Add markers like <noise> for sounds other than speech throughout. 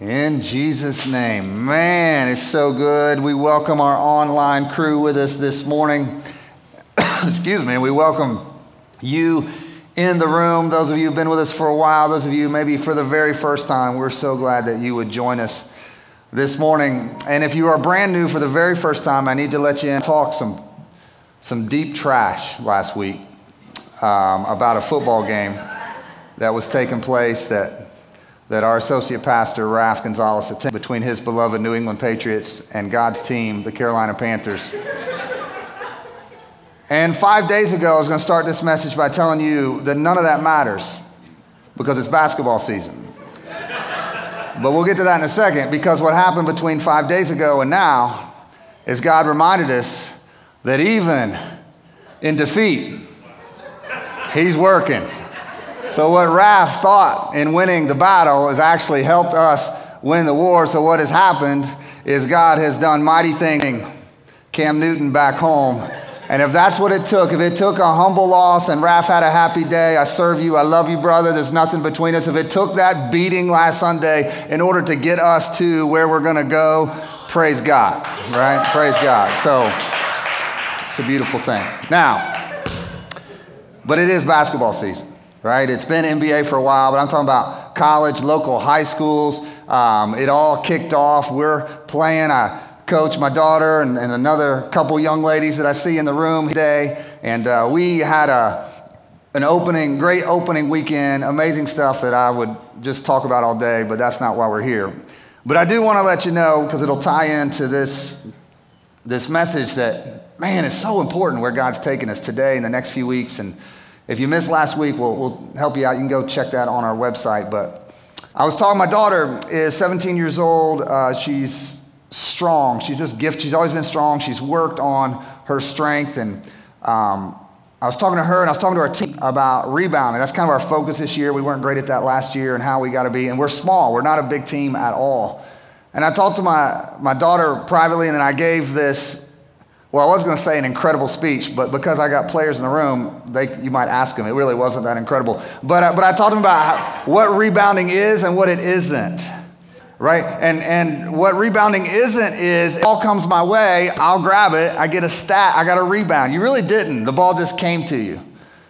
In Jesus' name. Man, it's so good. We welcome our online crew with us this morning. <coughs> Excuse me. We welcome you in the room. Those of you who've been with us for a while, those of you maybe for the very first time, we're so glad that you would join us this morning. And if you are brand new for the very first time, I need to let you in talk some, some deep trash last week um, about a football game that was taking place that that our associate pastor, Raf Gonzalez, attended between his beloved New England Patriots and God's team, the Carolina Panthers. and five days ago, I was going to start this message by telling you that none of that matters because it's basketball season. but we'll get to that in a second because what happened between five days ago and now is God reminded us that even in defeat, He's working. So, what Raf thought in winning the battle has actually helped us win the war. So, what has happened is God has done mighty things. Cam Newton back home. And if that's what it took, if it took a humble loss and Raf had a happy day, I serve you, I love you, brother, there's nothing between us. If it took that beating last Sunday in order to get us to where we're going to go, praise God, right? Praise God. So it's a beautiful thing. Now, but it is basketball season right? It's been NBA for a while, but I'm talking about college, local high schools. Um, it all kicked off. We're playing. I coach my daughter and, and, another couple young ladies that I see in the room today, and uh, we had a an opening, great opening weekend, amazing stuff that I would just talk about all day, but that's not why we're here. But I do want to let you know because it'll tie into this this message that man is so important where God's taking us today in the next few weeks and if you missed last week, we'll, we'll help you out. You can go check that on our website. But I was talking, my daughter is 17 years old. Uh, she's strong. She's just gifted. She's always been strong. She's worked on her strength. And um, I was talking to her and I was talking to our team about rebounding. That's kind of our focus this year. We weren't great at that last year and how we got to be. And we're small, we're not a big team at all. And I talked to my, my daughter privately, and then I gave this well, I was going to say an incredible speech, but because I got players in the room, they, you might ask them. It really wasn't that incredible. But, uh, but I them about how, what rebounding is and what it isn't. Right? And, and what rebounding isn't is it all comes my way, I'll grab it, I get a stat, I got a rebound. You really didn't. The ball just came to you.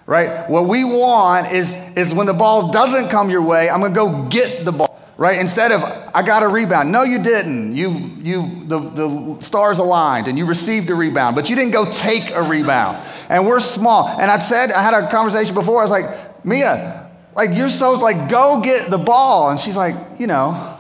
Right? What we want is, is when the ball doesn't come your way, I'm going to go get the ball right? Instead of, I got a rebound. No, you didn't. You, you, the, the stars aligned and you received a rebound, but you didn't go take a rebound. And we're small. And I said, I had a conversation before. I was like, Mia, like you're so, like, go get the ball. And she's like, you know,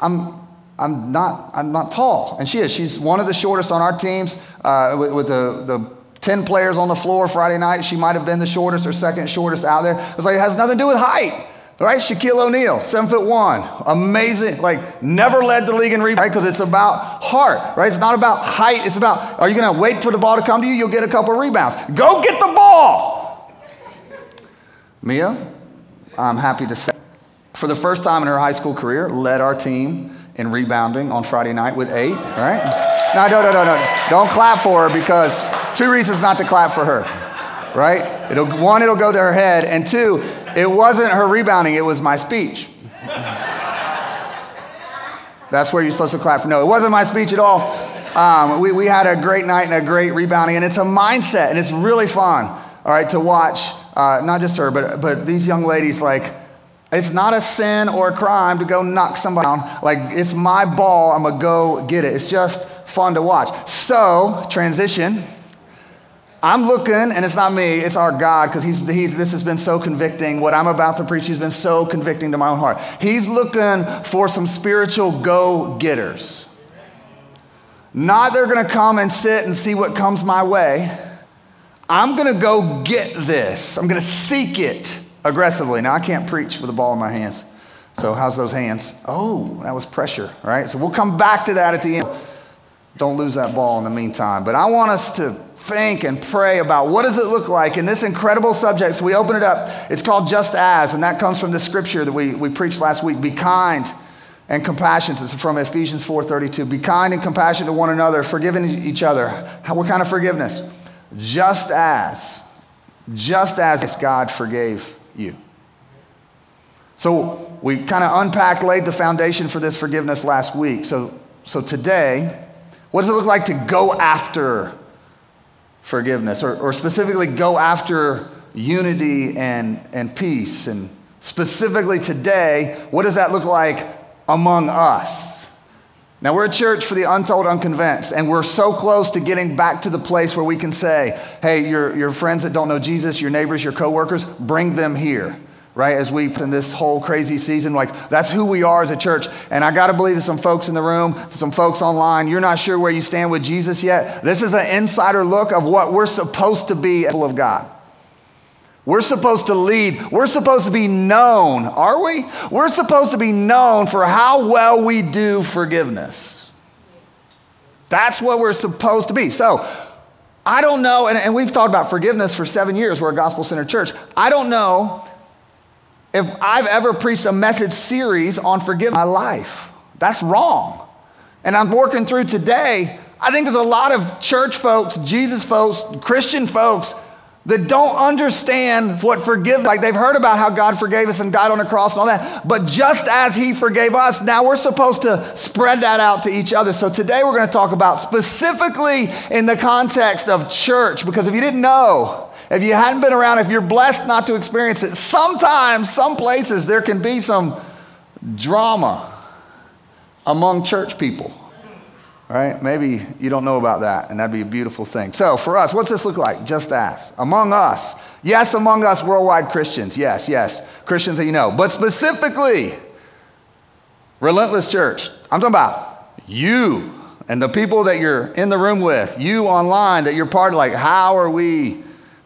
I'm, I'm not, I'm not tall. And she is. She's one of the shortest on our teams uh, with, with the, the 10 players on the floor Friday night. She might have been the shortest or second shortest out there. It was like, it has nothing to do with height. Right? Shaquille O'Neal, seven foot one. Amazing. Like, never led the league in rebounds, right? Because it's about heart, right? It's not about height. It's about, are you going to wait for the ball to come to you? You'll get a couple rebounds. Go get the ball. Mia, I'm happy to say, for the first time in her high school career, led our team in rebounding on Friday night with eight, right? No, no, no, no, no. Don't clap for her because two reasons not to clap for her, right? It'll, one, it'll go to her head, and two, it wasn't her rebounding, it was my speech. That's where you're supposed to clap for. No, it wasn't my speech at all. Um, we, we had a great night and a great rebounding, and it's a mindset, and it's really fun, all right, to watch uh, not just her, but, but these young ladies. Like, it's not a sin or a crime to go knock somebody down. Like, it's my ball, I'm gonna go get it. It's just fun to watch. So, transition. I'm looking, and it's not me, it's our God, because he's, he's, this has been so convicting. What I'm about to preach has been so convicting to my own heart. He's looking for some spiritual go getters. Not they're going to come and sit and see what comes my way. I'm going to go get this. I'm going to seek it aggressively. Now, I can't preach with a ball in my hands. So, how's those hands? Oh, that was pressure, right? So, we'll come back to that at the end. Don't lose that ball in the meantime. But I want us to think and pray about what does it look like in this incredible subject. So we open it up. It's called Just As, and that comes from the scripture that we, we preached last week. Be kind and compassionate. This is from Ephesians 4.32. Be kind and compassionate to one another, forgiving each other. How, what kind of forgiveness? Just as, just as God forgave you. So we kind of unpacked, laid the foundation for this forgiveness last week. So, so today, what does it look like to go after forgiveness, or, or specifically go after unity and, and peace? And specifically today, what does that look like among us? Now, we're a church for the untold, unconvinced, and we're so close to getting back to the place where we can say, hey, your, your friends that don't know Jesus, your neighbors, your coworkers, bring them here right? As we in this whole crazy season, like that's who we are as a church. And I got to believe to some folks in the room, some folks online, you're not sure where you stand with Jesus yet. This is an insider look of what we're supposed to be people of God. We're supposed to lead. We're supposed to be known, are we? We're supposed to be known for how well we do forgiveness. That's what we're supposed to be. So, I don't know, and, and we've talked about forgiveness for seven years. We're a gospel centered church. I don't know if I've ever preached a message series on forgiveness in my life. That's wrong. And I'm working through today. I think there's a lot of church folks, Jesus folks, Christian folks that don't understand what forgive like they've heard about how God forgave us and died on the cross and all that. But just as he forgave us, now we're supposed to spread that out to each other. So today we're going to talk about specifically in the context of church because if you didn't know, if you hadn't been around, if you're blessed not to experience it, sometimes, some places, there can be some drama among church people. Right? Maybe you don't know about that, and that'd be a beautiful thing. So, for us, what's this look like? Just ask. Among us. Yes, among us worldwide Christians. Yes, yes. Christians that you know. But specifically, Relentless Church. I'm talking about you and the people that you're in the room with, you online that you're part of. Like, how are we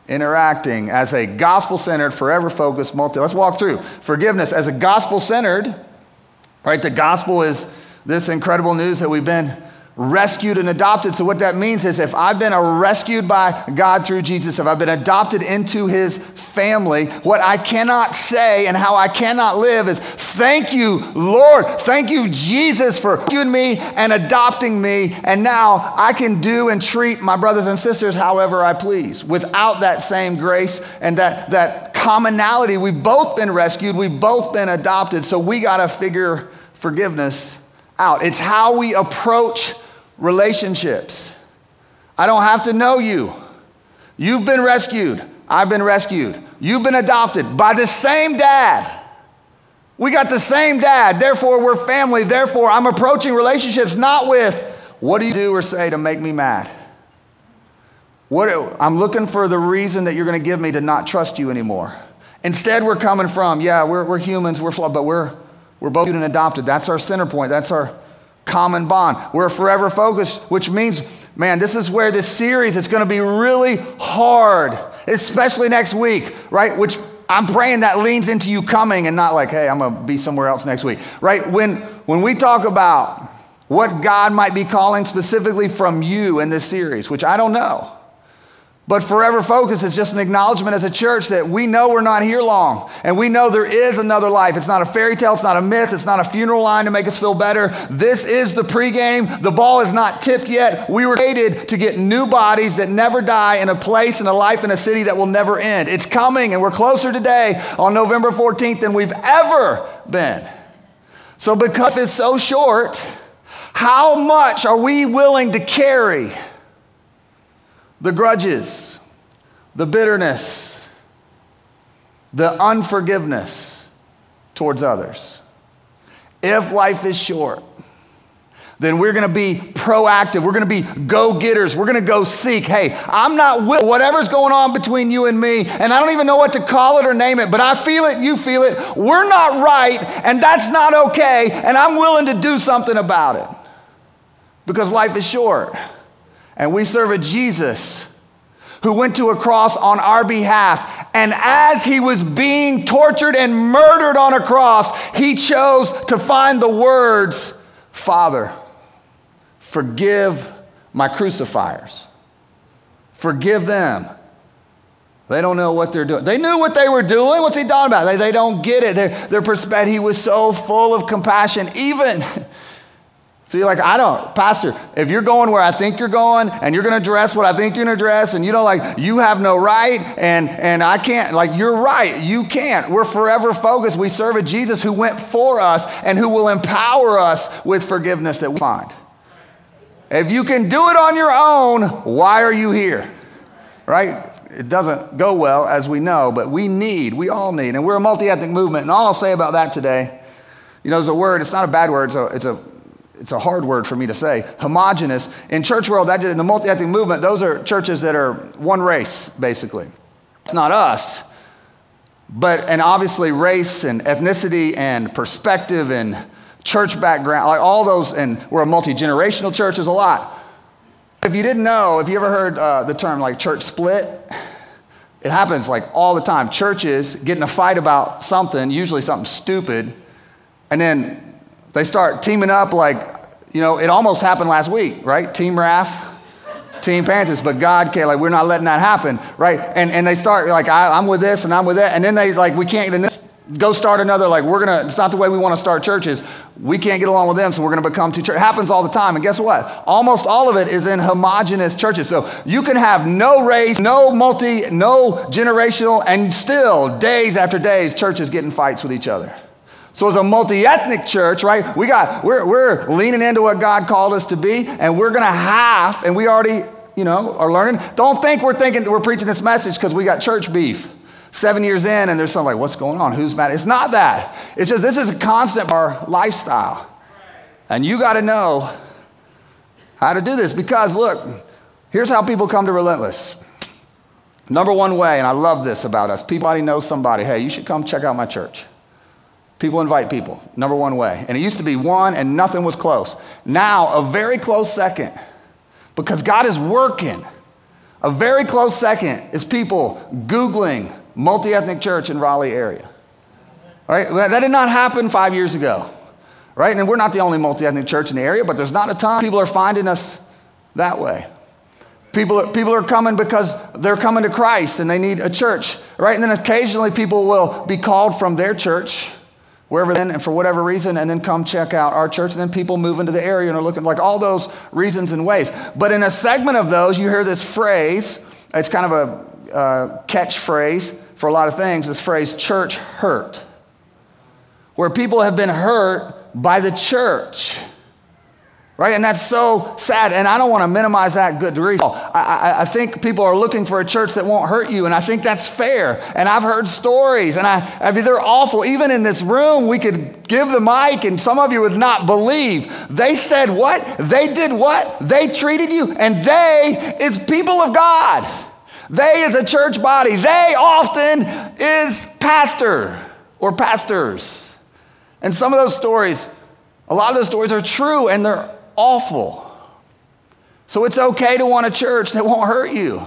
interacting as a gospel centered, forever focused multi. Let's walk through forgiveness as a gospel centered, right? The gospel is this incredible news that we've been rescued and adopted. So, what that means is if I've been rescued by God through Jesus, if I've been adopted into his family, what I cannot say and how I cannot live is thank you, Lord. Thank you, Jesus, for rescuing me and adopting me. And now I can do and treat my brothers and sisters however I please without that same grace and that, that commonality. We've both been rescued, we've both been adopted. So, we got to figure forgiveness out. It's how we approach relationships. I don't have to know you. You've been rescued. I've been rescued. You've been adopted by the same dad. We got the same dad. Therefore, we're family. Therefore, I'm approaching relationships not with what do you do or say to make me mad? What, I'm looking for the reason that you're going to give me to not trust you anymore. Instead, we're coming from, yeah, we're, we're humans, we're flawed, but we're, we're both adopted. That's our center point. That's our, common bond. We're forever focused, which means, man, this is where this series is going to be really hard, especially next week, right? Which I'm praying that leans into you coming and not like, hey, I'm going to be somewhere else next week, right? When, when we talk about what God might be calling specifically from you in this series, which I don't know. But Forever Focus is just an acknowledgement as a church that we know we're not here long. And we know there is another life. It's not a fairy tale, it's not a myth, it's not a funeral line to make us feel better. This is the pregame. The ball is not tipped yet. We were created to get new bodies that never die in a place, in a life, in a city that will never end. It's coming, and we're closer today on November 14th than we've ever been. So, because it's so short, how much are we willing to carry? The grudges, the bitterness, the unforgiveness towards others. If life is short, then we're going to be proactive. We're going to be go getters. We're going to go seek. Hey, I'm not with whatever's going on between you and me, and I don't even know what to call it or name it, but I feel it, you feel it. We're not right, and that's not okay, and I'm willing to do something about it because life is short. And we serve a Jesus who went to a cross on our behalf. And as he was being tortured and murdered on a cross, he chose to find the words Father, forgive my crucifiers. Forgive them. They don't know what they're doing. They knew what they were doing. What's he talking about? They, they don't get it. Their, their perspective, he was so full of compassion. Even So you're like, I don't, Pastor, if you're going where I think you're going and you're going to dress what I think you're going to dress and you don't like, you have no right and, and I can't, like, you're right. You can't. We're forever focused. We serve a Jesus who went for us and who will empower us with forgiveness that we find. If you can do it on your own, why are you here? Right? It doesn't go well, as we know, but we need, we all need, and we're a multi ethnic movement. And all I'll say about that today, you know, there's a word, it's not a bad word, it's a, it's a it's a hard word for me to say, homogenous. In church world, that, in the multi-ethnic movement, those are churches that are one race, basically. It's not us. But, and obviously race and ethnicity and perspective and church background, like all those, and we're a multi-generational church, there's a lot. If you didn't know, if you ever heard uh, the term like church split, it happens like all the time. Churches get in a fight about something, usually something stupid, and then they start teaming up like, you know, it almost happened last week, right? Team Raf, Team Panthers, but God can't, like, we're not letting that happen, right? And, and they start like, I, am with this and I'm with that. And then they, like, we can't, go start another, like, we're gonna, it's not the way we wanna start churches. We can't get along with them, so we're gonna become two churches. It happens all the time. And guess what? Almost all of it is in homogenous churches. So you can have no race, no multi, no generational, and still, days after days, churches getting fights with each other. So as a multi-ethnic church, right, we got we're we're leaning into what God called us to be, and we're gonna have, and we already, you know, are learning. Don't think we're thinking we're preaching this message because we got church beef. Seven years in, and there's something like, what's going on? Who's mad? It's not that. It's just this is a constant our lifestyle. And you gotta know how to do this because look, here's how people come to relentless. Number one way, and I love this about us, people already know somebody, hey, you should come check out my church. People invite people, number one way. And it used to be one and nothing was close. Now, a very close second, because God is working. A very close second is people Googling multi ethnic church in Raleigh area. Right? That did not happen five years ago. Right? And we're not the only multi ethnic church in the area, but there's not a ton. People are finding us that way. People are, people are coming because they're coming to Christ and they need a church. Right? And then occasionally people will be called from their church wherever then, and for whatever reason, and then come check out our church. And then people move into the area and are looking like all those reasons and ways. But in a segment of those, you hear this phrase. It's kind of a uh, catchphrase for a lot of things. This phrase, church hurt, where people have been hurt by the church right? And that's so sad. And I don't want to minimize that good grief. I, I, I, think people are looking for a church that won't hurt you, and I think that's fair. And I've heard stories, and I, I mean, they're awful. Even in this room, we could give the mic, and some of you would not believe. They said what? They did what? They treated you, and they is people of God. They is a church body. They often is pastor or pastors. And some of those stories, a lot of those stories are true, and they're awful. So it's okay to want a church that won't hurt you.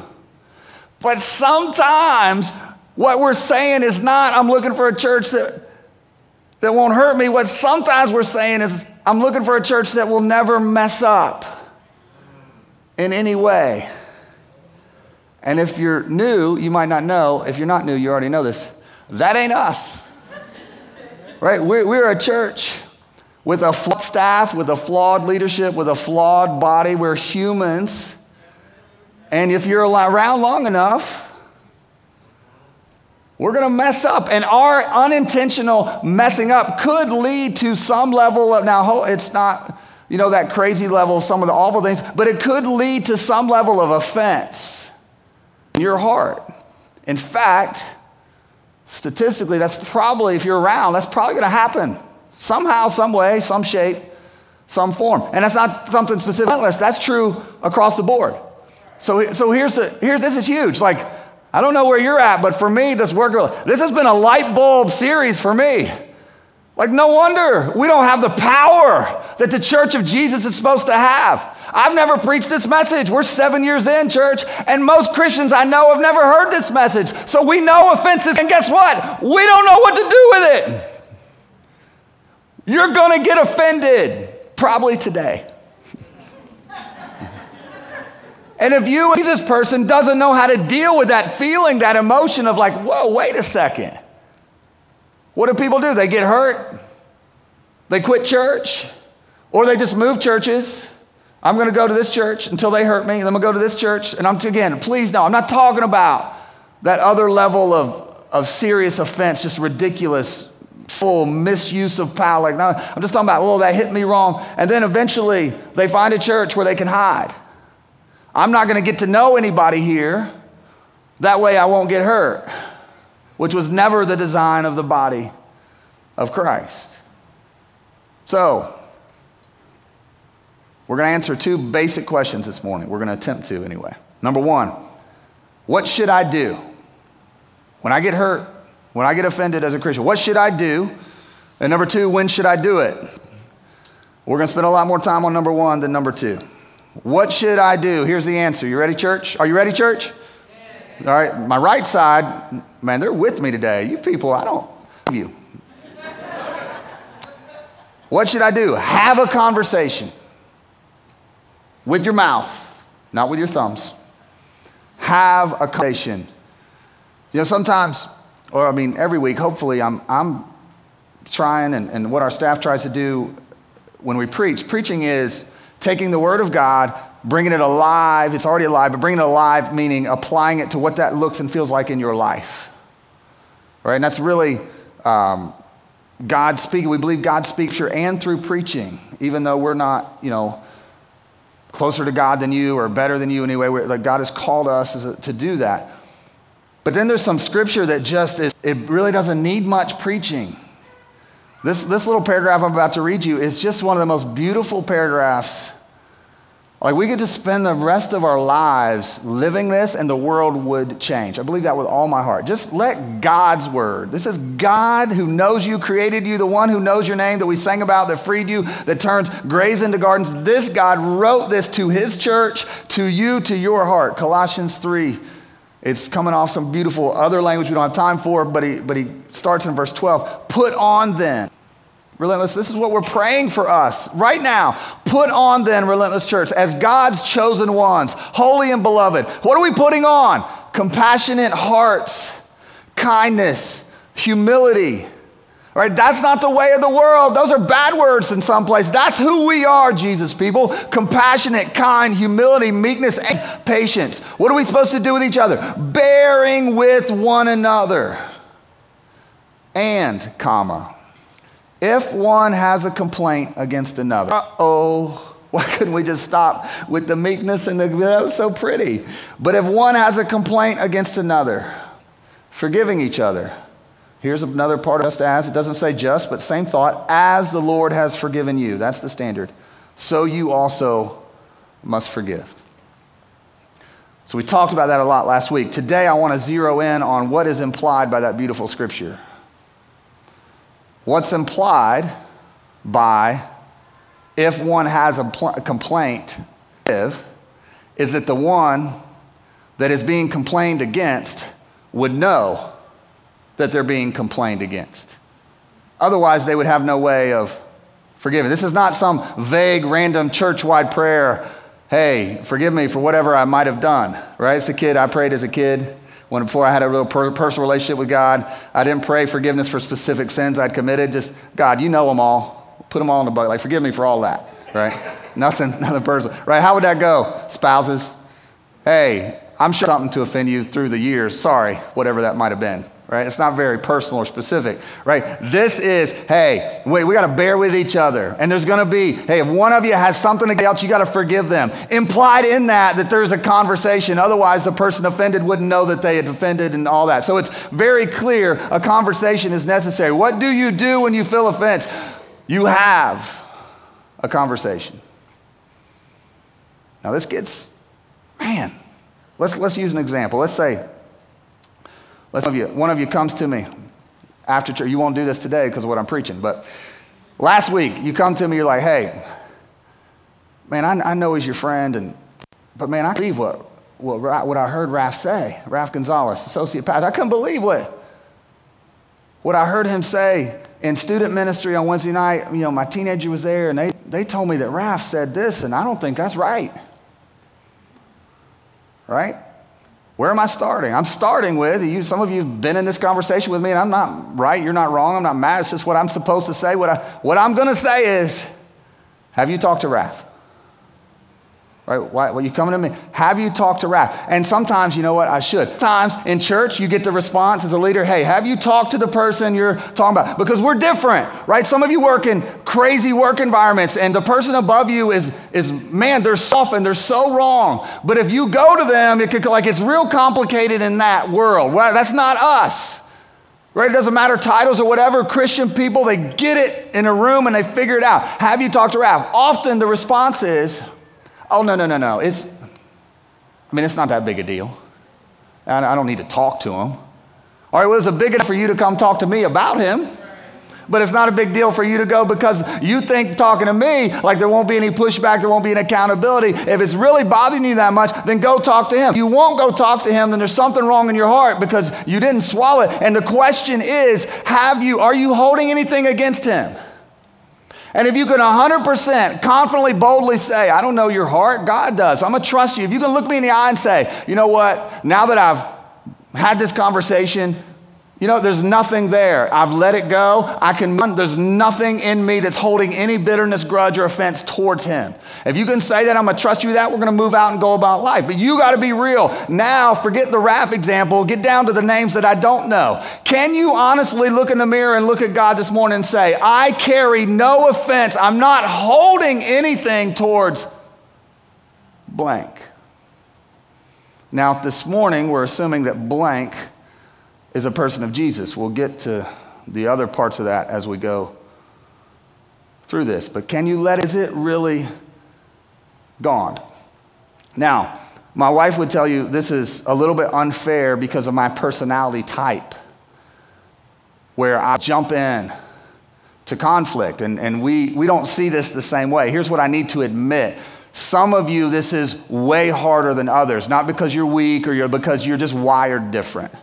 But sometimes what we're saying is not, I'm looking for a church that, that won't hurt me. What sometimes we're saying is, I'm looking for a church that will never mess up in any way. And if you're new, you might not know. If you're not new, you already know this. That ain't us. Right? We're, we're a church with a flawed staff, with a flawed leadership, with a flawed body. We're humans. And if you're around long enough, we're going to mess up. And our unintentional messing up could lead to some level of, now, it's not, you know, that crazy level, some of the awful things, but it could lead to some level of offense in your heart. In fact, statistically, that's probably, if you're around, that's probably going to happen. Somehow, some way, some shape, some form. And that's not something specific. That's true across the board. So, so here's the, here, this is huge. Like, I don't know where you're at, but for me, this work, this has been a light bulb series for me. Like, no wonder we don't have the power that the church of Jesus is supposed to have. I've never preached this message. We're seven years in, church, and most Christians I know have never heard this message. So we know offenses, and guess what? We don't know what to do with it. You're going to get offended, probably today. and if you, Jesus person, doesn't know how to deal with that feeling, that emotion of like, whoa, wait a second. What do people do? They get hurt, they quit church, Or they just move churches. I'm going to go to this church until they hurt me, and then I'm going to go to this church. And I'm, again, please no, I'm not talking about that other level of, of serious offense, just ridiculous, full misuse of power. Like, no, I'm just talking about, oh, that hit me wrong. And then eventually they find a church where they can hide. I'm not going to get to know anybody here. That way I won't get hurt, which was never the design of the body of Christ. So, we're going to answer two basic questions this morning. We're going to attempt to, anyway. Number one, what should I do when I get hurt, when I get offended as a Christian? What should I do? And number two, when should I do it? We're going to spend a lot more time on number one than number two. What should I do? Here's the answer. You ready, church? Are you ready, church? All right, my right side, man, they're with me today. You people, I don't you. what should I do? Have a conversation with your mouth, not with your thumbs. Have a conversation. You know, sometimes, or I mean, every week, hopefully, I'm, I'm trying, and, and what our staff tries to do when we preach, preaching is taking the Word of God, bringing it alive. It's already alive, but bringing it alive, meaning applying it to what that looks and feels like in your life. Right? And that's really um, God speaking. We believe God speaks here and through preaching, even though we're not, you know, closer to God than you or better than you anyway. Like God has called us to do that. But then there's some scripture that just is, it really doesn't need much preaching. This, this little paragraph I'm about to read you is just one of the most beautiful paragraphs like we get to spend the rest of our lives living this and the world would change. I believe that with all my heart. Just let God's word. This is God who knows you, created you, the one who knows your name that we sang about, that freed you, that turns graves into gardens. This God wrote this to his church, to you, to your heart. Colossians 3. It's coming off some beautiful other language we don't have time for, but he, but he starts in verse 12. Put on then Relentless, this is what we're praying for us right now. Put on then, Relentless Church, as God's chosen ones, holy and beloved. What are we putting on? Compassionate hearts, kindness, humility. Right? That's not the way of the world. Those are bad words in some place. That's who we are, Jesus people. Compassionate, kind, humility, meekness, and patience. What are we supposed to do with each other? Bearing with one another. And, comma, if one has a complaint against another, oh, why couldn't we just stop with the meekness and the, that was so pretty. But if one has a complaint against another, forgiving each other. Here's another part of us to ask. It doesn't say just, but same thought. As the Lord has forgiven you, that's the standard. So you also must forgive. So we talked about that a lot last week. Today I want to zero in on what is implied by that beautiful scripture. What's implied by if one has a, pl- a complaint is that the one that is being complained against would know that they're being complained against. Otherwise, they would have no way of forgiving. This is not some vague, random church wide prayer. Hey, forgive me for whatever I might have done, right? As a kid. I prayed as a kid. When before I had a real personal relationship with God, I didn't pray forgiveness for specific sins I'd committed. Just, God, you know them all. Put them all in the bucket. Like, forgive me for all that, right? <laughs> nothing, <laughs> nothing personal, right? How would that go? Spouses, hey, I'm sure something to offend you through the years. Sorry, whatever that might have been, right? It's not very personal or specific, right? This is, hey, wait, we got to bear with each other. And there's going to be, hey, if one of you has something against you got to forgive them. Implied in that that there's a conversation. Otherwise, the person offended wouldn't know that they had offended and all that. So it's very clear a conversation is necessary. What do you do when you feel offense? You have a conversation. Now, this gets, man, let's, let's use an example. Let's say, One of you, one of you comes to me after church. You won't do this today because of what I'm preaching, but last week you come to me, you're like, hey, man, I, I know he's your friend, and but man, I believe what, what, what I heard Raf say, Raf Gonzalez, associate pastor. I couldn't believe what, what I heard him say in student ministry on Wednesday night. You know, my teenager was there, and they, they told me that Raf said this, and I don't think that's right. Right? Where am I starting? I'm starting with you. Some of you have been in this conversation with me, and I'm not right. You're not wrong. I'm not mad. It's just what I'm supposed to say. What, I, what I'm going to say is Have you talked to Raf? Right? Why, well, you coming to me? Have you talked to Raf? And sometimes, you know what? I should. Sometimes in church, you get the response as a leader, hey, have you talked to the person you're talking about? Because we're different, right? Some of you work in crazy work environments, and the person above you is, is man, they're soft and they're so wrong. But if you go to them, it could, like, it's real complicated in that world. Well, that's not us. Right? It doesn't matter titles or whatever. Christian people, they get it in a room and they figure it out. Have you talked to Raf? Often the response is, Oh, no, no, no, no. It's, I mean, it's not that big a deal. I don't need to talk to him. Right, well, it's a big enough for you to come talk to me about him. But it's not a big deal for you to go because you think talking to me like there won't be any pushback, there won't be any accountability. If it's really bothering you that much, then go talk to him. If you won't go talk to him, then there's something wrong in your heart because you didn't swallow it. And the question is, have you, are you holding anything against him? And if you can 100% confidently, boldly say, I don't know your heart, God does. I'm going to trust you. If you can look me in the eye and say, you know what, now that I've had this conversation, you know, there's nothing there. I've let it go. I can, there's nothing in me that's holding any bitterness, grudge, or offense towards him. If you can say that, I'm going to trust you that, we're going to move out and go about life. But you got to be real. Now, forget the Raf example, get down to the names that I don't know. Can you honestly look in the mirror and look at God this morning and say, I carry no offense. I'm not holding anything towards blank. Now, this morning, we're assuming that blank is a person of Jesus. We'll get to the other parts of that as we go through this. But can you let, is it really gone? Now, my wife would tell you this is a little bit unfair because of my personality type, where I jump in to conflict, and, and we, we don't see this the same way. Here's what I need to admit. Some of you, this is way harder than others, not because you're weak or you're because you're just wired different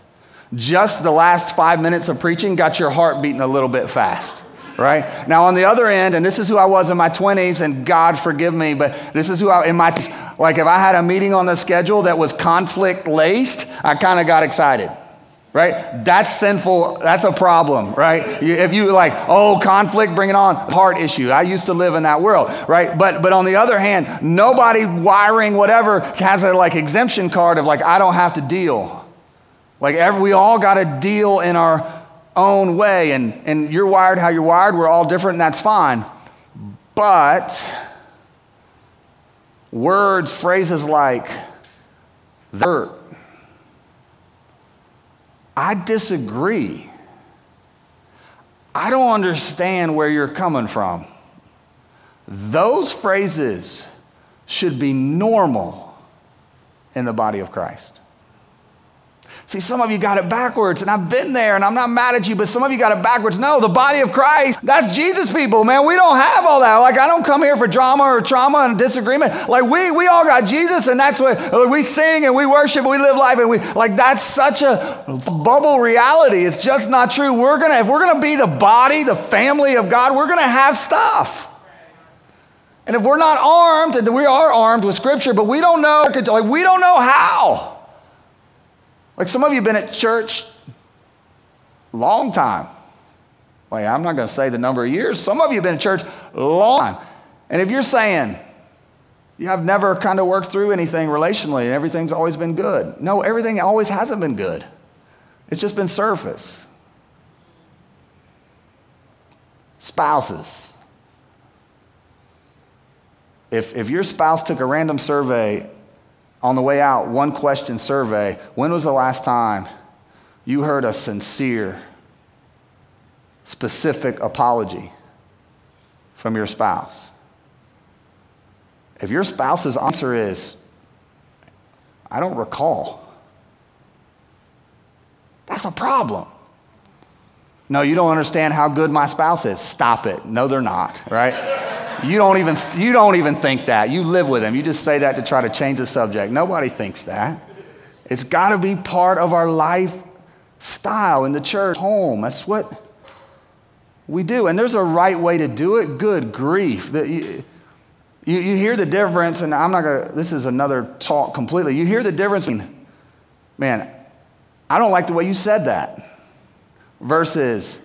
just the last five minutes of preaching got your heart beating a little bit fast right? Now on the other end and this is who i was in my 20s and god forgive me but this is who i in my like if i had a meeting on the schedule that was conflict laced i kind of got excited right? That's sinful that's a problem right? If you like oh conflict bring it on heart issue. I used to live in that world right? But but on the other hand nobody wiring whatever has a like exemption card of like i don't have to deal like every, we all got to deal in our own way, and, and you're wired how you're wired. We're all different, and that's fine. But words, phrases like hurt, I disagree. I don't understand where you're coming from. Those phrases should be normal in the body of Christ. See, some of you got it backwards, and I've been there, and I'm not mad at you, but some of you got it backwards. No, the body of Christ, that's Jesus people, man. We don't have all that. Like, I don't come here for drama or trauma and disagreement. Like, we, we all got Jesus, and that's what uh, we sing and we worship and we live life, and we, like, that's such a bubble reality. It's just not true. We're gonna, if we're gonna be the body, the family of God, we're gonna have stuff. And if we're not armed, and we are armed with Scripture, but we don't know, like, we don't know how. Like some of you have been at church long time. Like I'm not going to say the number of years. Some of you have been in church long time. And if you're saying you have never kind of worked through anything relationally and everything's always been good. No, everything always hasn't been good. It's just been surface. Spouses. If, if your spouse took a random survey on the way out, one question survey When was the last time you heard a sincere, specific apology from your spouse? If your spouse's answer is, I don't recall, that's a problem. No, you don't understand how good my spouse is. Stop it. No, they're not, right? You don't even you don't even think that. You live with them. You just say that to try to change the subject. Nobody thinks that. It's got to be part of our lifestyle in the church home. That's what we do. And there's a right way to do it. Good grief. The, you, you, you, hear the difference, and I'm not going to, this is another talk completely. You hear the difference between, man, I don't like the way you said that, versus,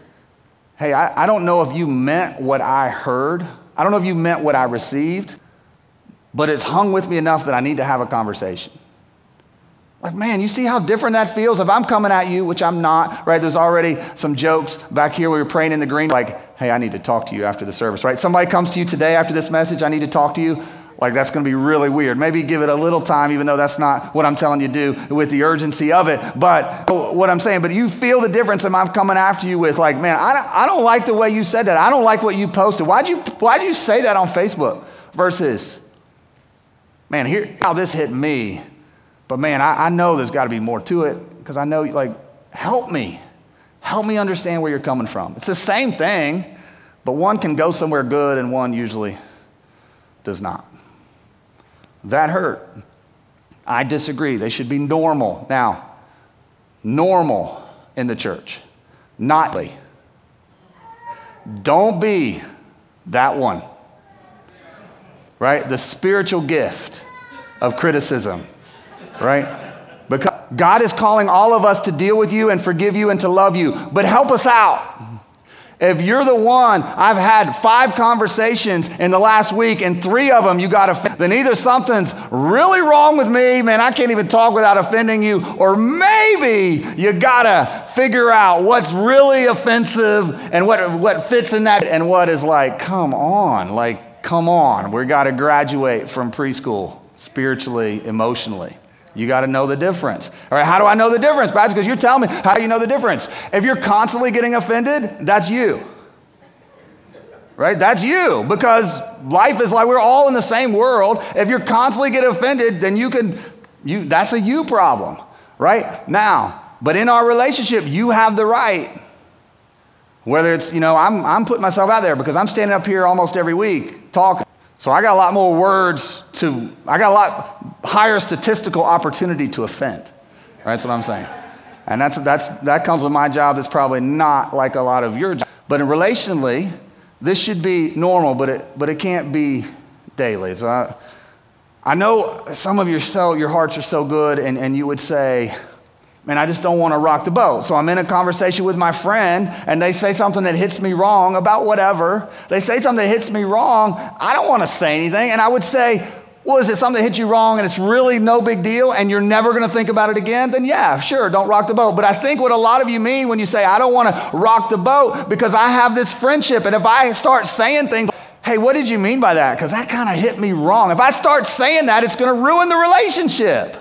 hey, I, I don't know if you meant what I heard. I don't know if you meant what I received, but it's hung with me enough that I need to have a conversation. Like, man, you see how different that feels? If I'm coming at you, which I'm not, right? There's already some jokes back here. We were praying in the green, like, hey, I need to talk to you after the service, right? Somebody comes to you today after this message, I need to talk to you. Like, that's going to be really weird. Maybe give it a little time, even though that's not what I'm telling you to do with the urgency of it. But what I'm saying, but you feel the difference if I'm coming after you with, like, man, I don't, I don't like the way you said that. I don't like what you posted. Why'd you, why'd you say that on Facebook? Versus, man, here how this hit me but man, I, I know there's got to be more to it because I know, like, help me. Help me understand where you're coming from. It's the same thing, but one can go somewhere good and one usually does not. That hurt. I disagree. They should be normal. Now, normal in the church, notly. Don't be that one, right? The spiritual gift of criticism right? Because God is calling all of us to deal with you and forgive you and to love you, but help us out. If you're the one, I've had five conversations in the last week, and three of them you got to, then either something's really wrong with me, man, I can't even talk without offending you, or maybe you got to figure out what's really offensive and what, what fits in that and what is like, come on, like, come on. We got to graduate from preschool spiritually, emotionally. You got to know the difference. All right, how do I know the difference? Pastor, because you're telling me, how do you know the difference? If you're constantly getting offended, that's you. Right? That's you because life is like we're all in the same world. If you're constantly getting offended, then you can, you, that's a you problem. Right? Now, but in our relationship, you have the right. Whether it's, you know, I'm, I'm putting myself out there because I'm standing up here almost every week talking. So I got a lot more words to, I got a lot higher statistical opportunity to offend. Right? That's what I'm saying. And that's, that's, that comes with my job that's probably not like a lot of your job. But in relationally, this should be normal, but it, but it can't be daily. So I, I know some of your, so, your hearts are so good, and, and you would say, man, I just don't want to rock the boat. So I'm in a conversation with my friend and they say something that hits me wrong about whatever. They say something that hits me wrong. I don't want to say anything. And I would say, well, is it something that hit you wrong and it's really no big deal and you're never going to think about it again? Then yeah, sure, don't rock the boat. But I think what a lot of you mean when you say, I don't want to rock the boat because I have this friendship. And if I start saying things, hey, what did you mean by that? Because that kind of hit me wrong. If I start saying that, it's going to ruin the relationship.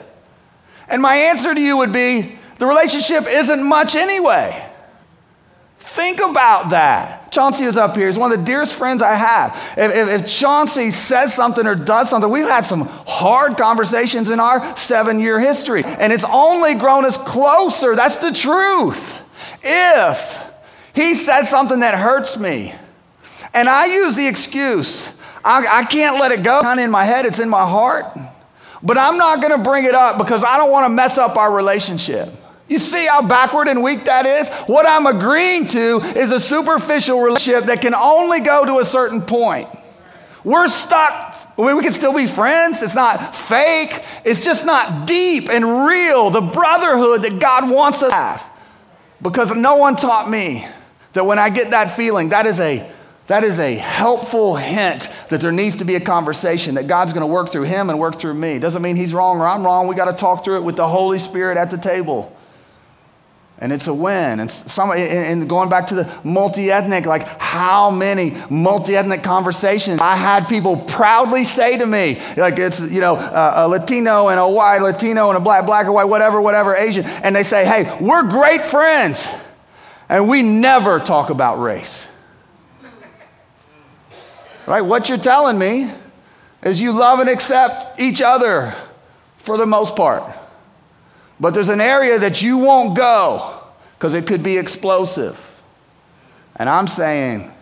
And my answer to you would be, the relationship isn't much anyway. Think about that. Chauncey is up here. He's one of the dearest friends I have. If, if, if, Chauncey says something or does something, we've had some hard conversations in our seven year history, and it's only grown us closer. That's the truth. If he says something that hurts me, and I use the excuse, I, I can't let it go. Kind of in my head, it's in my heart, but I'm not going to bring it up because I don't want to mess up our relationship. You see how backward and weak that is? What I'm agreeing to is a superficial relationship that can only go to a certain point. We're stuck. We can still be friends. It's not fake. It's just not deep and real. The brotherhood that God wants us to have. Because no one taught me that when I get that feeling, that is a that is a helpful hint that there needs to be a conversation, that God's going to work through him and work through me. Doesn't mean he's wrong or I'm wrong. We got to talk through it with the Holy Spirit at the table and it's a win. And some, and going back to the multi-ethnic, like how many multi-ethnic conversations I had people proudly say to me, like it's you know a, a Latino and a white Latino and a black, black or white, whatever, whatever, Asian, and they say, hey, we're great friends, and we never talk about race. Right? What you're telling me is you love and accept each other for the most part. But there's an area that you won't go because it could be explosive. And I'm saying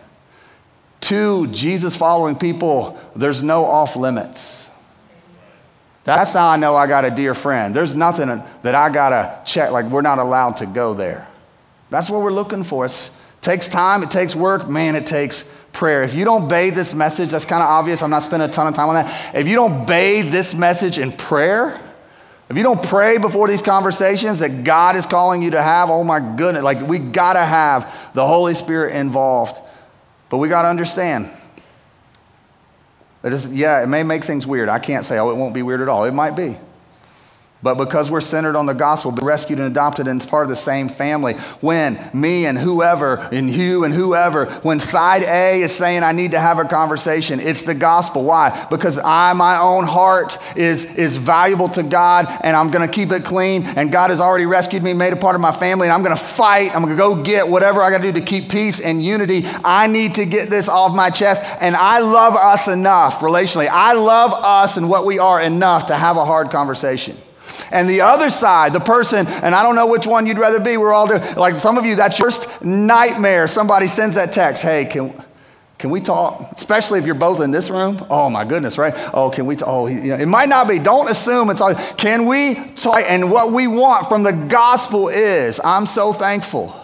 to Jesus following people, there's no off limits. That's how I know I got a dear friend. There's nothing that I got to check, like we're not allowed to go there. That's what we're looking for. It takes time, it takes work, man, it takes prayer. If you don't bathe this message, that's kind of obvious. I'm not spending a ton of time on that. If you don't bathe this message in prayer, if you don't pray before these conversations that God is calling you to have, oh my goodness, like we got to have the Holy Spirit involved. But we got to understand It is, yeah, it may make things weird. I can't say, oh, it won't be weird at all. It might be. But because we're centered on the gospel, be rescued and adopted, and it's part of the same family. When me and whoever, and you and whoever, when side A is saying I need to have a conversation, it's the gospel. Why? Because I, my own heart is, is valuable to God, and I'm to keep it clean, and God has already rescued me, made a part of my family, and I'm to fight. I'm to go get whatever I got to do to keep peace and unity. I need to get this off my chest, and I love us enough relationally. I love us and what we are enough to have a hard conversation. And the other side, the person, and I don't know which one you'd rather be, we're all doing, like some of you, that's your first nightmare. Somebody sends that text, hey, can, can we talk? Especially if you're both in this room. Oh my goodness, right? Oh, can we talk? Oh, you know, it might not be. Don't assume it's all. Can we talk? And what we want from the gospel is, I'm so thankful.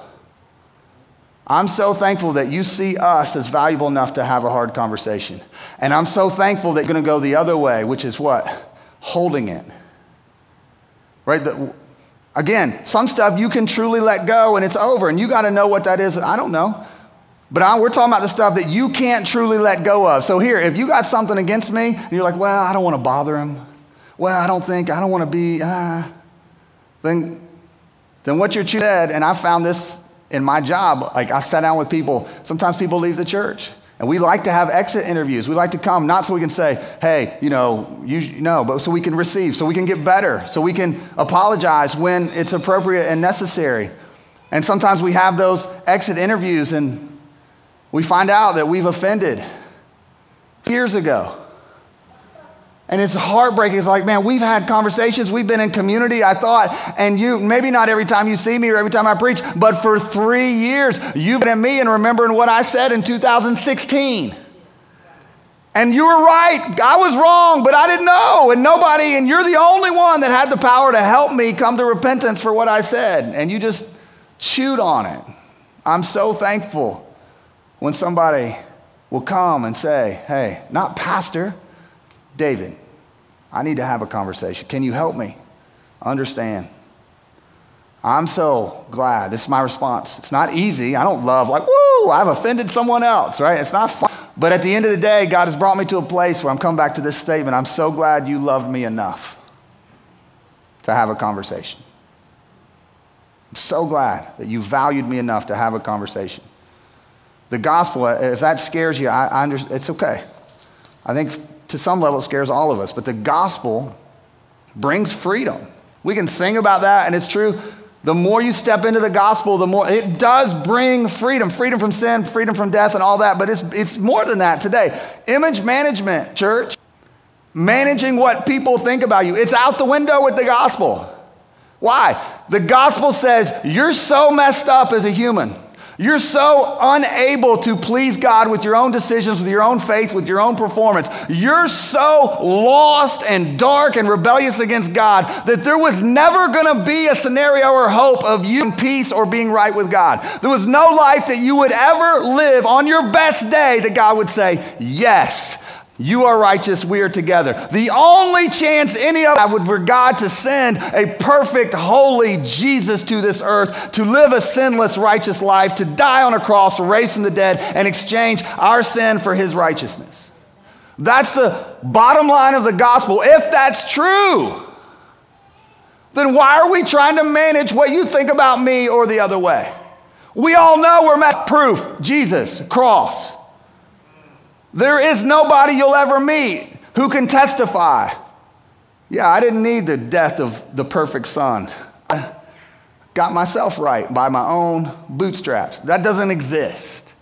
I'm so thankful that you see us as valuable enough to have a hard conversation. And I'm so thankful that you're going to go the other way, which is what? Holding it Right? The, again, some stuff you can truly let go and it's over, and you got to know what that is. I don't know. But I, we're talking about the stuff that you can't truly let go of. So here, if you got something against me, and you're like, well, I don't want to bother him. Well, I don't think, I don't want to be, ah. Then, then what you're said, and I found this in my job, like I sat down with people, sometimes people leave the church. And we like to have exit interviews. We like to come not so we can say, hey, you know, you but so we can receive, so we can get better, so we can apologize when it's appropriate and necessary. And sometimes we have those exit interviews and we find out that we've offended years ago. And it's heartbreaking. It's like, man, we've had conversations, we've been in community, I thought, and you, maybe not every time you see me or every time I preach, but for three years, you've been at me and remembering what I said in 2016. And you were right. I was wrong, but I didn't know. And nobody, and you're the only one that had the power to help me come to repentance for what I said. And you just chewed on it. I'm so thankful when somebody will come and say, hey, not pastor, David, I need to have a conversation. Can you help me understand? I'm so glad. This is my response. It's not easy. I don't love, like, woo, I've offended someone else, right? It's not fun. But at the end of the day, God has brought me to a place where I'm coming back to this statement. I'm so glad you loved me enough to have a conversation. I'm so glad that you valued me enough to have a conversation. The gospel, if that scares you, I, I understand. It's okay. I think to some level, scares all of us. But the gospel brings freedom. We can sing about that, and it's true. The more you step into the gospel, the more it does bring freedom freedom from sin, freedom from death, and all that. But it's, it's more than that today. Image management, church, managing what people think about you, it's out the window with the gospel. Why? The gospel says you're so messed up as a human. You're so unable to please God with your own decisions, with your own faith, with your own performance. You're so lost and dark and rebellious against God that there was never going to be a scenario or hope of you in peace or being right with God. There was no life that you would ever live on your best day that God would say, Yes, you are righteous, we are together. The only chance any of us would for God to send a perfect, holy Jesus to this earth to live a sinless, righteous life, to die on a cross, raise from the dead, and exchange our sin for his righteousness. That's the bottom line of the gospel. If that's true, then why are we trying to manage what you think about me or the other way? We all know we're proof Jesus, cross. There is nobody you'll ever meet who can testify. Yeah, I didn't need the death of the perfect son. I got myself right by my own bootstraps. That doesn't exist.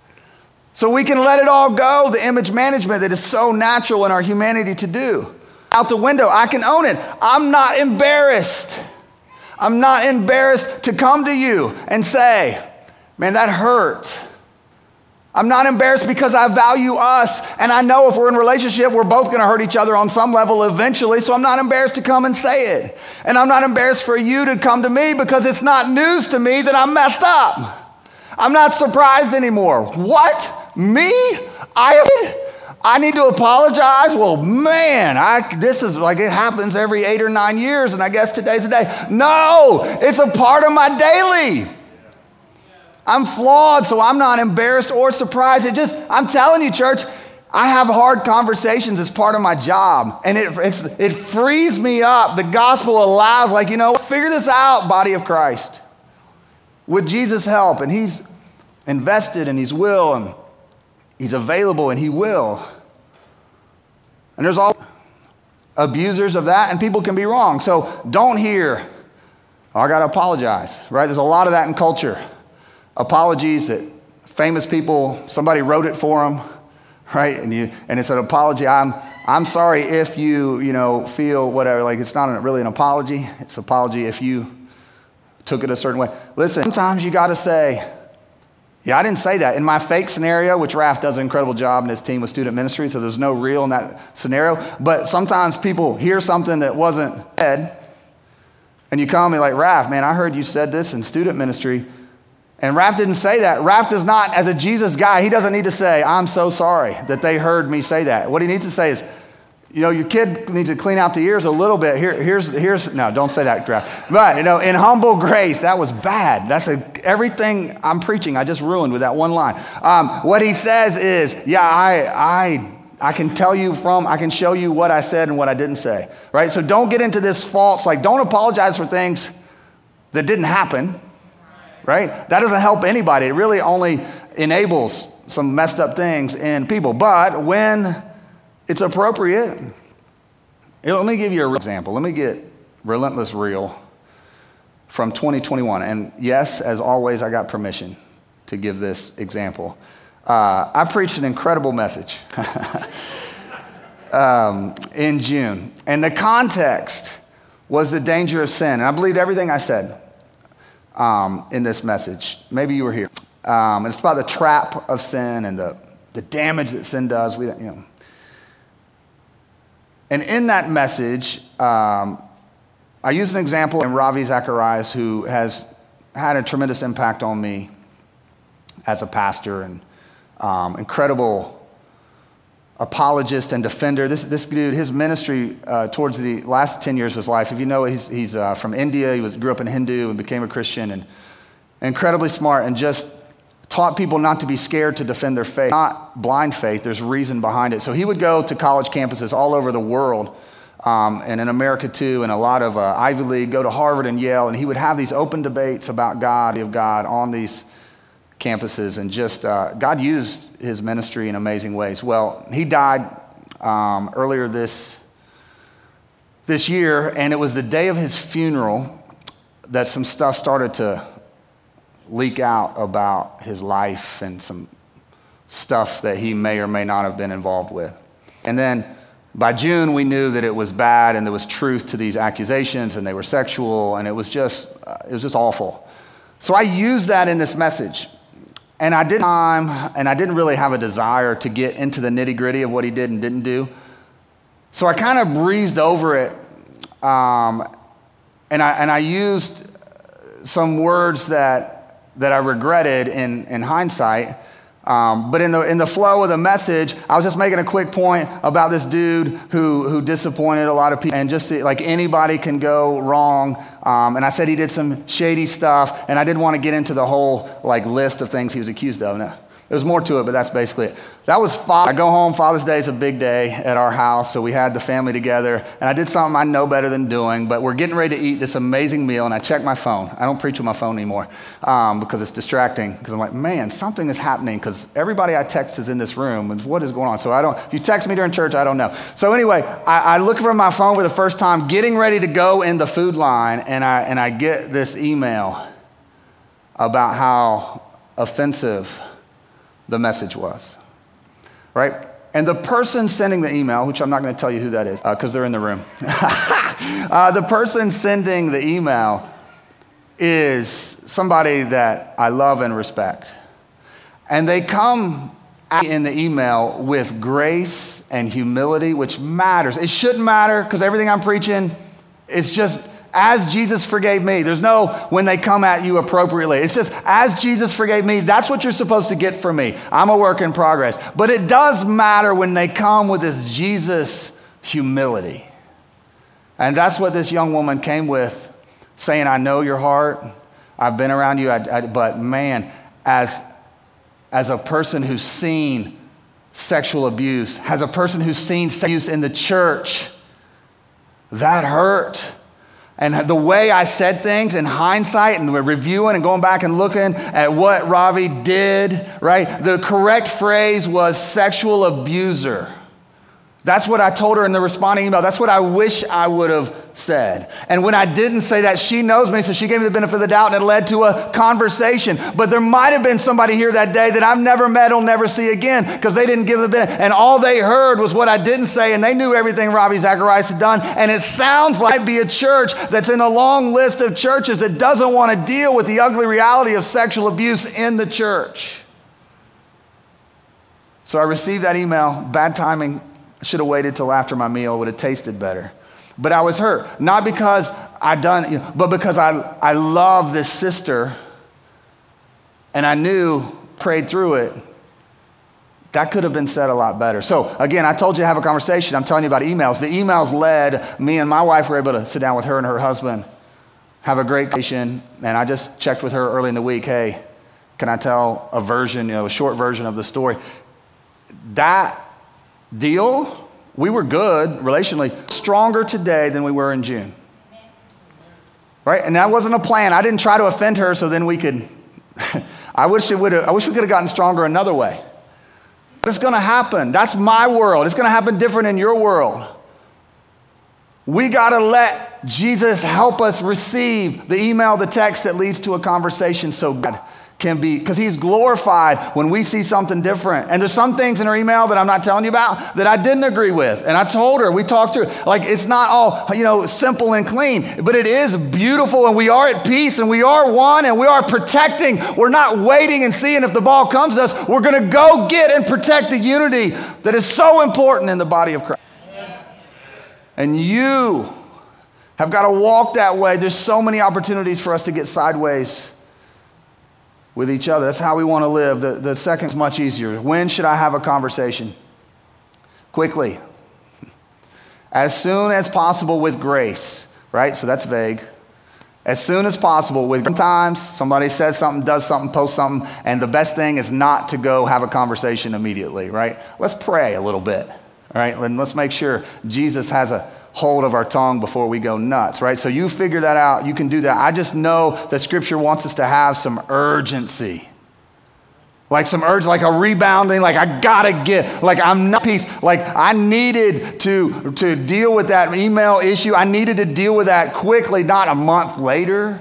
So we can let it all go, the image management that is so natural in our humanity to do. Out the window, I can own it. I'm not embarrassed. I'm not embarrassed to come to you and say, man, that hurt. I'm not embarrassed because I value us and I know if we're in relationship, we're both going to hurt each other on some level eventually. So I'm not embarrassed to come and say it. And I'm not embarrassed for you to come to me because it's not news to me that I'm messed up. I'm not surprised anymore. What? Me? I I need to apologize? Well, man, I, this is like it happens every eight or nine years, and I guess today's the day. No, it's a part of my daily. I'm flawed, so I'm not embarrassed or surprised. It just, I'm telling you, church, I have hard conversations as part of my job, and it, it frees me up. The gospel allows, like, you know, figure this out, body of Christ. With Jesus' help, and He's invested and He's will, and He's available, and He will. And there's all abusers of that, and people can be wrong. So don't hear, oh, I got to apologize, right? There's a lot of that in culture. Apologies that famous people, somebody wrote it for them right? And, you, and it's an apology. I'm, I'm sorry if you, you know, feel whatever. Like it's not really an apology. It's an apology if you took it a certain way. Listen, sometimes you got to say, yeah, I didn't say that. In my fake scenario, which Raf does an incredible job in his team with student ministry, so there's no real in that scenario. But sometimes people hear something that wasn't said, and you call me like, Raf, man, I heard you said this in student ministry. And Raf didn't say that. Raf does not, as a Jesus guy, he doesn't need to say, I'm so sorry that they heard me say that. What he needs to say is, you know, your kid needs to clean out the ears a little bit. Here, here's, here's, no, don't say that, Raf. But, you know, in humble grace, that was bad. That's a, everything I'm preaching, I just ruined with that one line. Um, what he says is, yeah, I, I, I can tell you from, I can show you what I said and what I didn't say, right? So don't get into this false, like, don't apologize for things that didn't happen right? That doesn't help anybody. It really only enables some messed up things in people. But when it's appropriate, let me give you an example. Let me get relentless real from 2021. And yes, as always, I got permission to give this example. Uh, I preached an incredible message <laughs> um, in June, and the context was the danger of sin. And I believed everything I said um, in this message. Maybe you were here. Um, it's about the trap of sin and the, the damage that sin does. We, you know. And in that message, um, I used an example in Ravi Zacharias, who has had a tremendous impact on me as a pastor and um, incredible apologist and defender. This, this dude, his ministry uh, towards the last 10 years of his life, if you know, he's, he's uh, from India. He was, grew up in Hindu and became a Christian and incredibly smart and just taught people not to be scared to defend their faith. Not blind faith, there's reason behind it. So he would go to college campuses all over the world. Um, and in America too, and a lot of uh, Ivy League, go to Harvard and Yale, and he would have these open debates about God, of God, on these campuses, and just uh, God used his ministry in amazing ways. Well, he died um, earlier this this year, and it was the day of his funeral that some stuff started to leak out about his life and some stuff that he may or may not have been involved with. And then by June, we knew that it was bad and there was truth to these accusations and they were sexual and it was just, uh, it was just awful. So I used that in this message. And I didn't time, and I didn't really have a desire to get into the nitty gritty of what he did and didn't do. So I kind of breezed over it, um, and, I, and I used some words that, that I regretted in, in hindsight. Um, but in the, in the flow of the message, I was just making a quick point about this dude who, who disappointed a lot of people. And just like anybody can go wrong. Um, and I said he did some shady stuff. And I didn't want to get into the whole like list of things he was accused of. There's more to it, but that's basically it. That was Father. I go home. Father's Day is a big day at our house, so we had the family together, and I did something I know better than doing. But we're getting ready to eat this amazing meal, and I check my phone. I don't preach with my phone anymore um, because it's distracting. Because I'm like, man, something is happening. Because everybody I text is in this room, and what is going on? So I don't. If you text me during church, I don't know. So anyway, I, I look for my phone for the first time, getting ready to go in the food line, and I and I get this email about how offensive the message was. Right? And the person sending the email, which I'm not going to tell you who that is because uh, they're in the room, <laughs> uh, the person sending the email is somebody that I love and respect. And they come in the email with grace and humility, which matters. It shouldn't matter because everything I'm preaching is just as Jesus forgave me. There's no when they come at you appropriately. It's just as Jesus forgave me, that's what you're supposed to get from me. I'm a work in progress. But it does matter when they come with this Jesus humility. And that's what this young woman came with, saying, I know your heart. I've been around you, I, I, but man, as, as a person who's seen sexual abuse, has a person who's seen abuse in the church. That hurt. And the way I said things in hindsight and reviewing and going back and looking at what Ravi did, right? The correct phrase was sexual abuser. That's what I told her in the responding email. That's what I wish I would have said. And when I didn't say that, she knows me, so she gave me the benefit of the doubt and it led to a conversation. But there might have been somebody here that day that I've never met, will never see again because they didn't give the benefit. And all they heard was what I didn't say, and they knew everything Ravi Zacharias had done. And it sounds like be a church that's in a long list of churches that doesn't want to deal with the ugly reality of sexual abuse in the church. So I received that email, bad timing I should have waited till after my meal, would have tasted better. But I was hurt, not because I done, you know, but because I, I love this sister and I knew, prayed through it, that could have been said a lot better. So, again, I told you to have a conversation. I'm telling you about emails. The emails led me and my wife were able to sit down with her and her husband, have a great conversation. And I just checked with her early in the week hey, can I tell a version, you know, a short version of the story? That deal, we were good relationally, stronger today than we were in June. Right? And that wasn't a plan. I didn't try to offend her so then we could. <laughs> I wish it would I wish we could have gotten stronger another way. But it's going to happen. That's my world. It's going to happen different in your world. We got to let Jesus help us receive the email, the text that leads to a conversation so God can be, because he's glorified when we see something different. And there's some things in her email that I'm not telling you about that I didn't agree with. And I told her, we talked through, like it's not all, you know, simple and clean, but it is beautiful and we are at peace and we are one and we are protecting. We're not waiting and seeing if the ball comes to us. We're going to go get and protect the unity that is so important in the body of Christ. And you have got to walk that way. There's so many opportunities for us to get sideways with each other. That's how we want to live. The, the second's much easier. When should I have a conversation? Quickly. <laughs> As soon as possible with grace, right? So that's vague. As soon as possible with sometimes somebody says something, does something, posts something, and the best thing is not to go have a conversation immediately, right? Let's pray a little bit, all right? And let's make sure Jesus has a hold of our tongue before we go nuts, right? So you figure that out. You can do that. I just know that Scripture wants us to have some urgency. Like some urge, like a rebounding, like I gotta get, like I'm not peace. Like I needed to, to deal with that email issue. I needed to deal with that quickly, not a month later.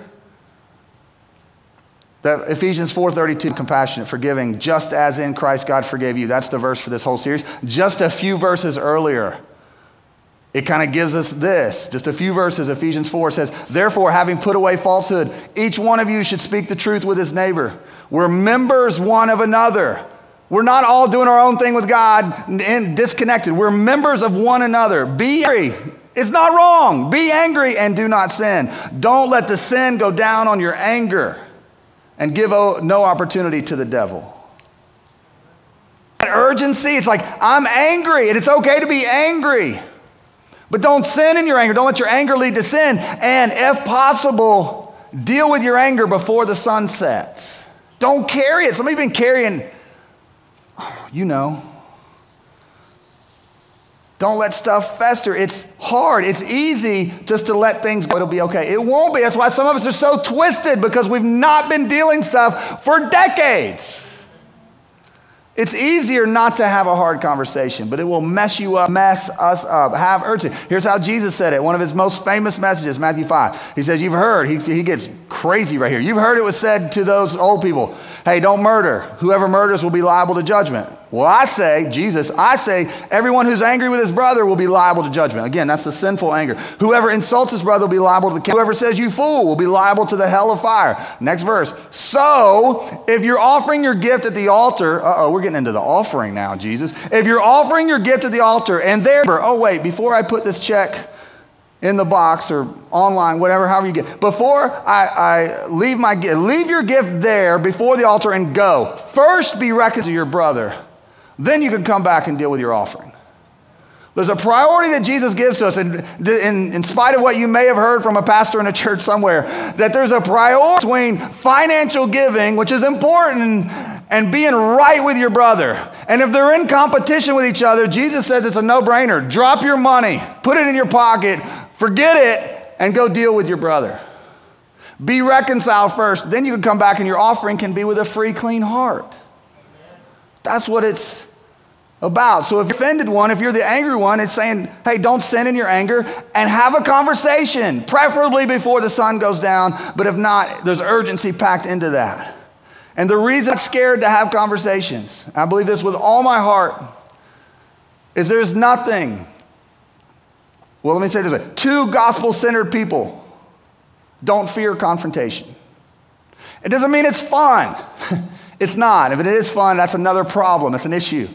That Ephesians 4:32, compassionate, forgiving, just as in Christ God forgave you. That's the verse for this whole series. Just a few verses earlier it kind of gives us this. Just a few verses. Ephesians 4 says, Therefore, having put away falsehood, each one of you should speak the truth with his neighbor. We're members one of another. We're not all doing our own thing with God and disconnected. We're members of one another. Be angry. It's not wrong. Be angry and do not sin. Don't let the sin go down on your anger and give no opportunity to the devil. That urgency, it's like, I'm angry, and it's okay to be angry. But don't sin in your anger. Don't let your anger lead to sin. And if possible, deal with your anger before the sun sets. Don't carry it. Some of you have been carrying, <sighs> you know. Don't let stuff fester. It's hard. It's easy just to let things go. It'll be okay. It won't be. That's why some of us are so twisted because we've not been dealing stuff for decades. It's easier not to have a hard conversation, but it will mess you up, mess us up. Have urgency. Here's how Jesus said it. One of his most famous messages, Matthew 5. He says, You've heard, he, he gets crazy right here. You've heard it was said to those old people, Hey, don't murder. Whoever murders will be liable to judgment. Well, I say, Jesus, I say, everyone who's angry with his brother will be liable to judgment. Again, that's the sinful anger. Whoever insults his brother will be liable to the Whoever says you fool will be liable to the hell of fire. Next verse. So, if you're offering your gift at the altar, uh oh, we're getting into the offering now, Jesus. If you're offering your gift at the altar and there, oh, wait, before I put this check in the box or online, whatever, however you get. Before I, I leave my gift, leave your gift there before the altar and go. First be reconciled to your brother. Then you can come back and deal with your offering. There's a priority that Jesus gives to us, and in, in spite of what you may have heard from a pastor in a church somewhere, that there's a priority between financial giving, which is important, and being right with your brother. And if they're in competition with each other, Jesus says it's a no brainer. Drop your money, put it in your pocket, forget it, and go deal with your brother. Be reconciled first. Then you can come back and your offering can be with a free, clean heart. That's what it's about. So if you're offended one, if you're the angry one, it's saying, hey, don't sin in your anger and have a conversation, preferably before the sun goes down. But if not, there's urgency packed into that. And the reason I'm scared to have conversations, I believe this with all my heart, is there's nothing. Well, let me say this way two gospel centered people don't fear confrontation. It doesn't mean it's fun. <laughs> it's not. If it is fun, that's another problem, it's an issue.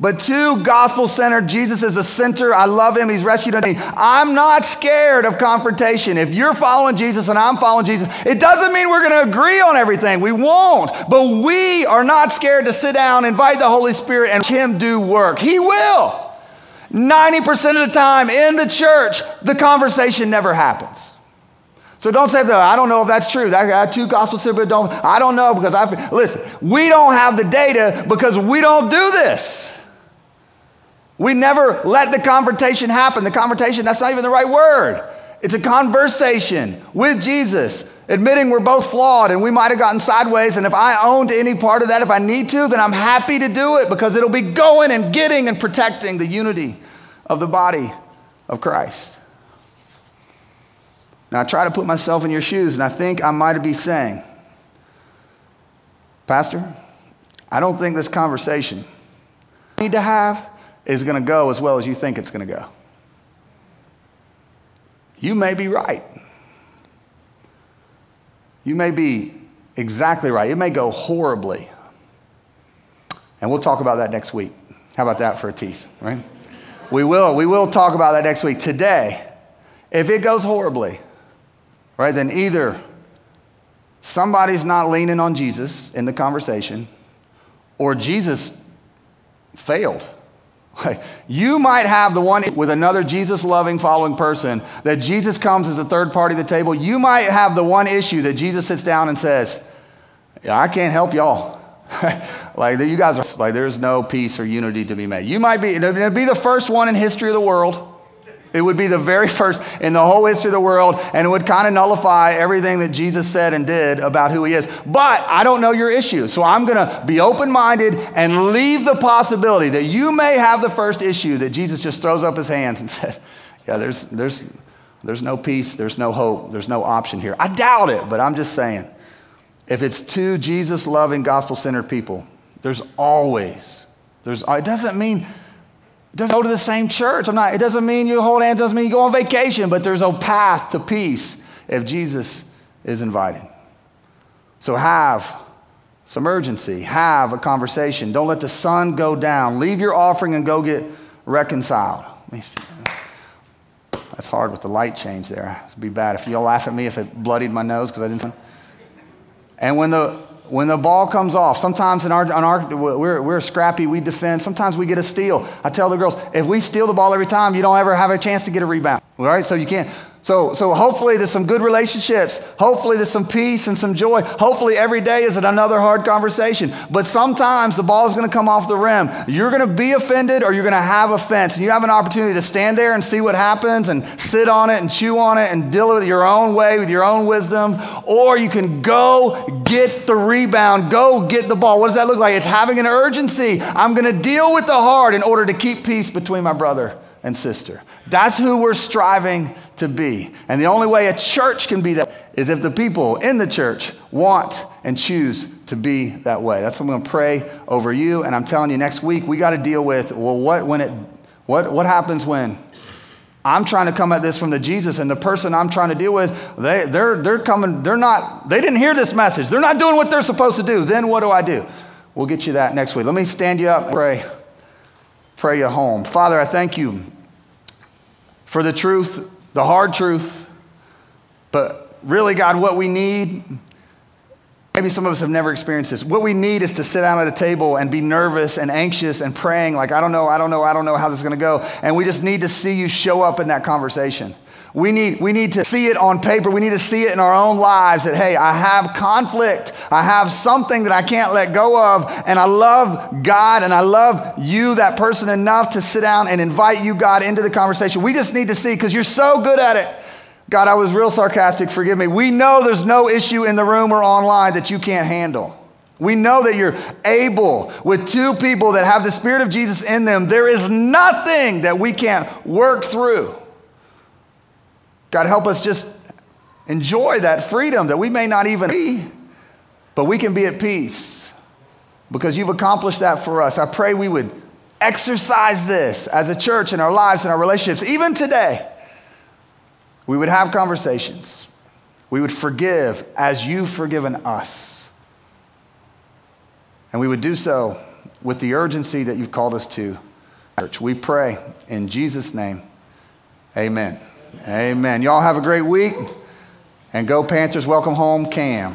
But two, gospel centered. Jesus is the center. I love him. He's rescued me. I'm not scared of confrontation. If you're following Jesus and I'm following Jesus, it doesn't mean we're going to agree on everything. We won't. But we are not scared to sit down, invite the Holy Spirit, and him do work. He will. 90% of the time in the church, the conversation never happens. So don't say that. I don't know if that's true. I got two gospel centered. Don't. I don't know because I listen. We don't have the data because we don't do this. We never let the confrontation happen. The confrontation, that's not even the right word. It's a conversation with Jesus, admitting we're both flawed and we might have gotten sideways. And if I own to any part of that, if I need to, then I'm happy to do it because it'll be going and getting and protecting the unity of the body of Christ. Now, I try to put myself in your shoes, and I think I might be saying, Pastor, I don't think this conversation I need to have is going to go as well as you think it's going to go. You may be right. You may be exactly right. It may go horribly. And we'll talk about that next week. How about that for a tease, right? We will. We will talk about that next week. Today, if it goes horribly, right, then either somebody's not leaning on Jesus in the conversation or Jesus failed. You might have the one with another Jesus loving, following person that Jesus comes as a third party at the table. You might have the one issue that Jesus sits down and says, I can't help y'all. <laughs> like you guys are like there's no peace or unity to be made. You might be be the first one in history of the world it would be the very first in the whole history of the world, and it would kind of nullify everything that Jesus said and did about who he is. But I don't know your issue, so I'm going to be open minded and leave the possibility that you may have the first issue that Jesus just throws up his hands and <laughs> says, Yeah, there's, there's, there's no peace, there's no hope, there's no option here. I doubt it, but I'm just saying. If it's two Jesus loving, gospel centered people, there's always, there's, it doesn't mean doesn't go to the same church. I'm not, it doesn't mean you hold hands, doesn't mean you go on vacation, but there's a path to peace if Jesus is invited. So have some urgency, have a conversation. Don't let the sun go down. Leave your offering and go get reconciled. That's hard with the light change there. It'd be bad if you'll laugh at me if it bloodied my nose because I didn't. And when the when the ball comes off, sometimes in our, on our we're, we're scrappy, we defend. Sometimes we get a steal. I tell the girls, if we steal the ball every time, you don't ever have a chance to get a rebound. All right, so you can't. So, so hopefully there's some good relationships. Hopefully there's some peace and some joy. Hopefully every day is another hard conversation. But sometimes the ball is going to come off the rim. You're going to be offended or you're going to have offense. And you have an opportunity to stand there and see what happens and sit on it and chew on it and deal with it your own way with your own wisdom. Or you can go get the rebound, go get the ball. What does that look like? It's having an urgency. I'm going to deal with the hard in order to keep peace between my brother and sister. That's who we're striving to be. And the only way a church can be that is if the people in the church want and choose to be that way. That's what I'm going to pray over you. And I'm telling you, next week we got to deal with well, what when it what what happens when I'm trying to come at this from the Jesus and the person I'm trying to deal with, they, they're, they're coming, they're not, they didn't hear this message. They're not doing what they're supposed to do. Then what do I do? We'll get you that next week. Let me stand you up pray, pray you home. Father, I thank you for the truth the hard truth. But really, God, what we need, maybe some of us have never experienced this. What we need is to sit down at a table and be nervous and anxious and praying, like, I don't know, I don't know, I don't know how this is going to go. And we just need to see you show up in that conversation. We need, we need to see it on paper. We need to see it in our own lives that, hey, I have conflict. I have something that I can't let go of. And I love God and I love you, that person, enough to sit down and invite you, God, into the conversation. We just need to see because you're so good at it. God, I was real sarcastic. Forgive me. We know there's no issue in the room or online that you can't handle. We know that you're able with two people that have the Spirit of Jesus in them. There is nothing that we can't work through. God, help us just enjoy that freedom that we may not even be, but we can be at peace because you've accomplished that for us. I pray we would exercise this as a church in our lives and our relationships, even today. We would have conversations. We would forgive as you've forgiven us. And we would do so with the urgency that you've called us to. Church, we pray in Jesus' name. Amen. Amen. Y'all have a great week. And go Panthers. Welcome home, Cam.